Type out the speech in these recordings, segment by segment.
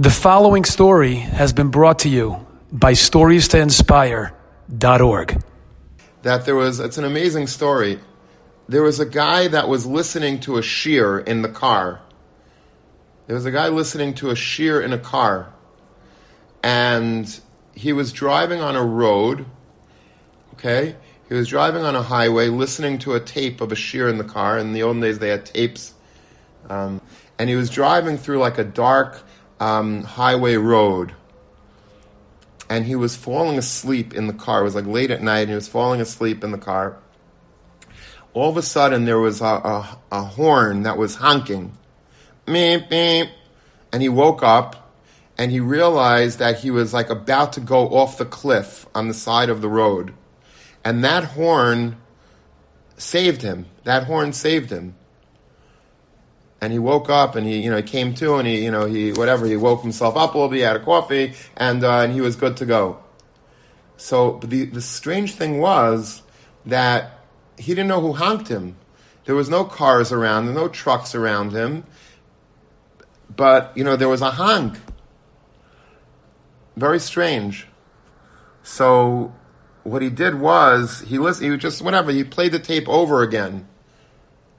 The following story has been brought to you by StoriesToInspire.org. that there was it's an amazing story. There was a guy that was listening to a shiur in the car. There was a guy listening to a shiur in a car. And he was driving on a road okay? He was driving on a highway listening to a tape of a shiur in the car. In the olden days they had tapes. Um, and he was driving through like a dark um, highway road and he was falling asleep in the car. It was like late at night, and he was falling asleep in the car. All of a sudden, there was a, a, a horn that was honking, meep, meep, and he woke up, and he realized that he was like about to go off the cliff on the side of the road, and that horn saved him. That horn saved him and he woke up and he you know he came to and he you know he whatever he woke himself up a little bit he had a coffee and uh, and he was good to go. So the the strange thing was that he didn't know who honked him. There was no cars around there no trucks around him but you know there was a honk. Very strange. So what he did was he listened he just whatever he played the tape over again.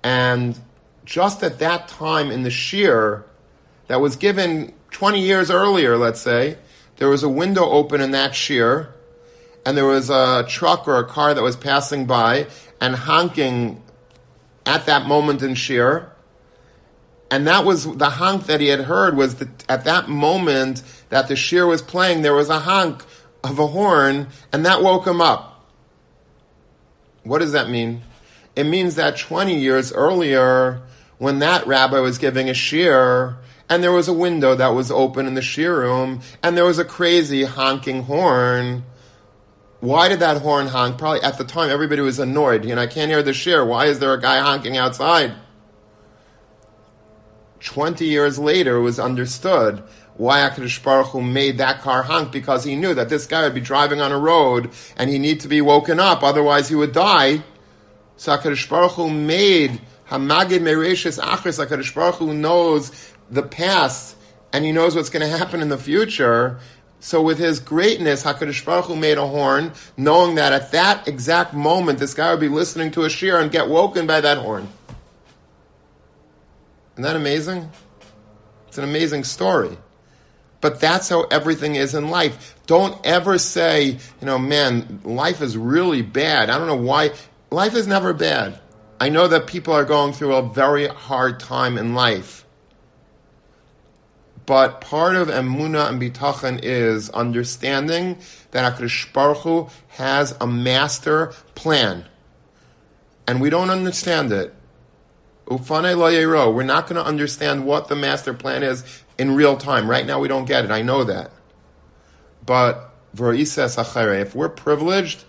And just at that time in the shiur that was given 20 years earlier, let's say, there was a window open in that shiur, and there was a truck or a car that was passing by and honking at that moment in shiur. And that was the honk that he had heard was that at that moment that the shiur was playing, there was a honk of a horn, and that woke him up. What does that mean? It means that 20 years earlier, when that rabbi was giving a shiur, and there was a window that was open in the shiur room, and there was a crazy honking horn. Why did that horn honk? Probably at the time everybody was annoyed. You know, I can't hear the shiur. Why is there a guy honking outside? 20 years later, it was understood why HaKadosh Baruch Hu made that car honk because he knew that this guy would be driving on a road and he need to be woken up, otherwise he would die. So HaKadosh Baruch Hu made Hamagid Mereshis Achris, HaKadosh Baruch Hu knows the past and he knows what's going to happen in the future. So with his greatness, HaKadosh Baruch Hu made a horn, knowing that at that exact moment, this guy would be listening to a shiur and get woken by that horn. Isn't that amazing? It's an amazing story. But that's how everything is in life. Don't ever say, you know, man, life is really bad. I don't know why. Life is never bad. I know that people are going through a very hard time in life. But part of emuna and bitachon is understanding that HaKadosh Baruch Hu has a master plan. And we don't understand it. We're not going to understand what the master plan is in real time. Right now we don't get it. I know that. But if we're privileged,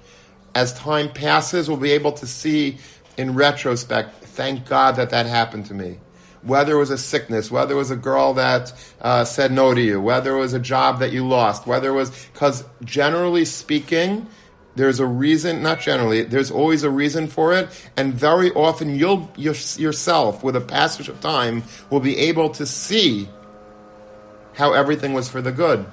as time passes, we'll be able to see in retrospect, thank God that that happened to me. Whether it was a sickness, whether it was a girl that uh, said no to you, whether it was a job that you lost, whether it was, because generally speaking, there's a reason, not generally, there's always a reason for it, and very often you'll yourself, with a passage of time, will be able to see how everything was for the good.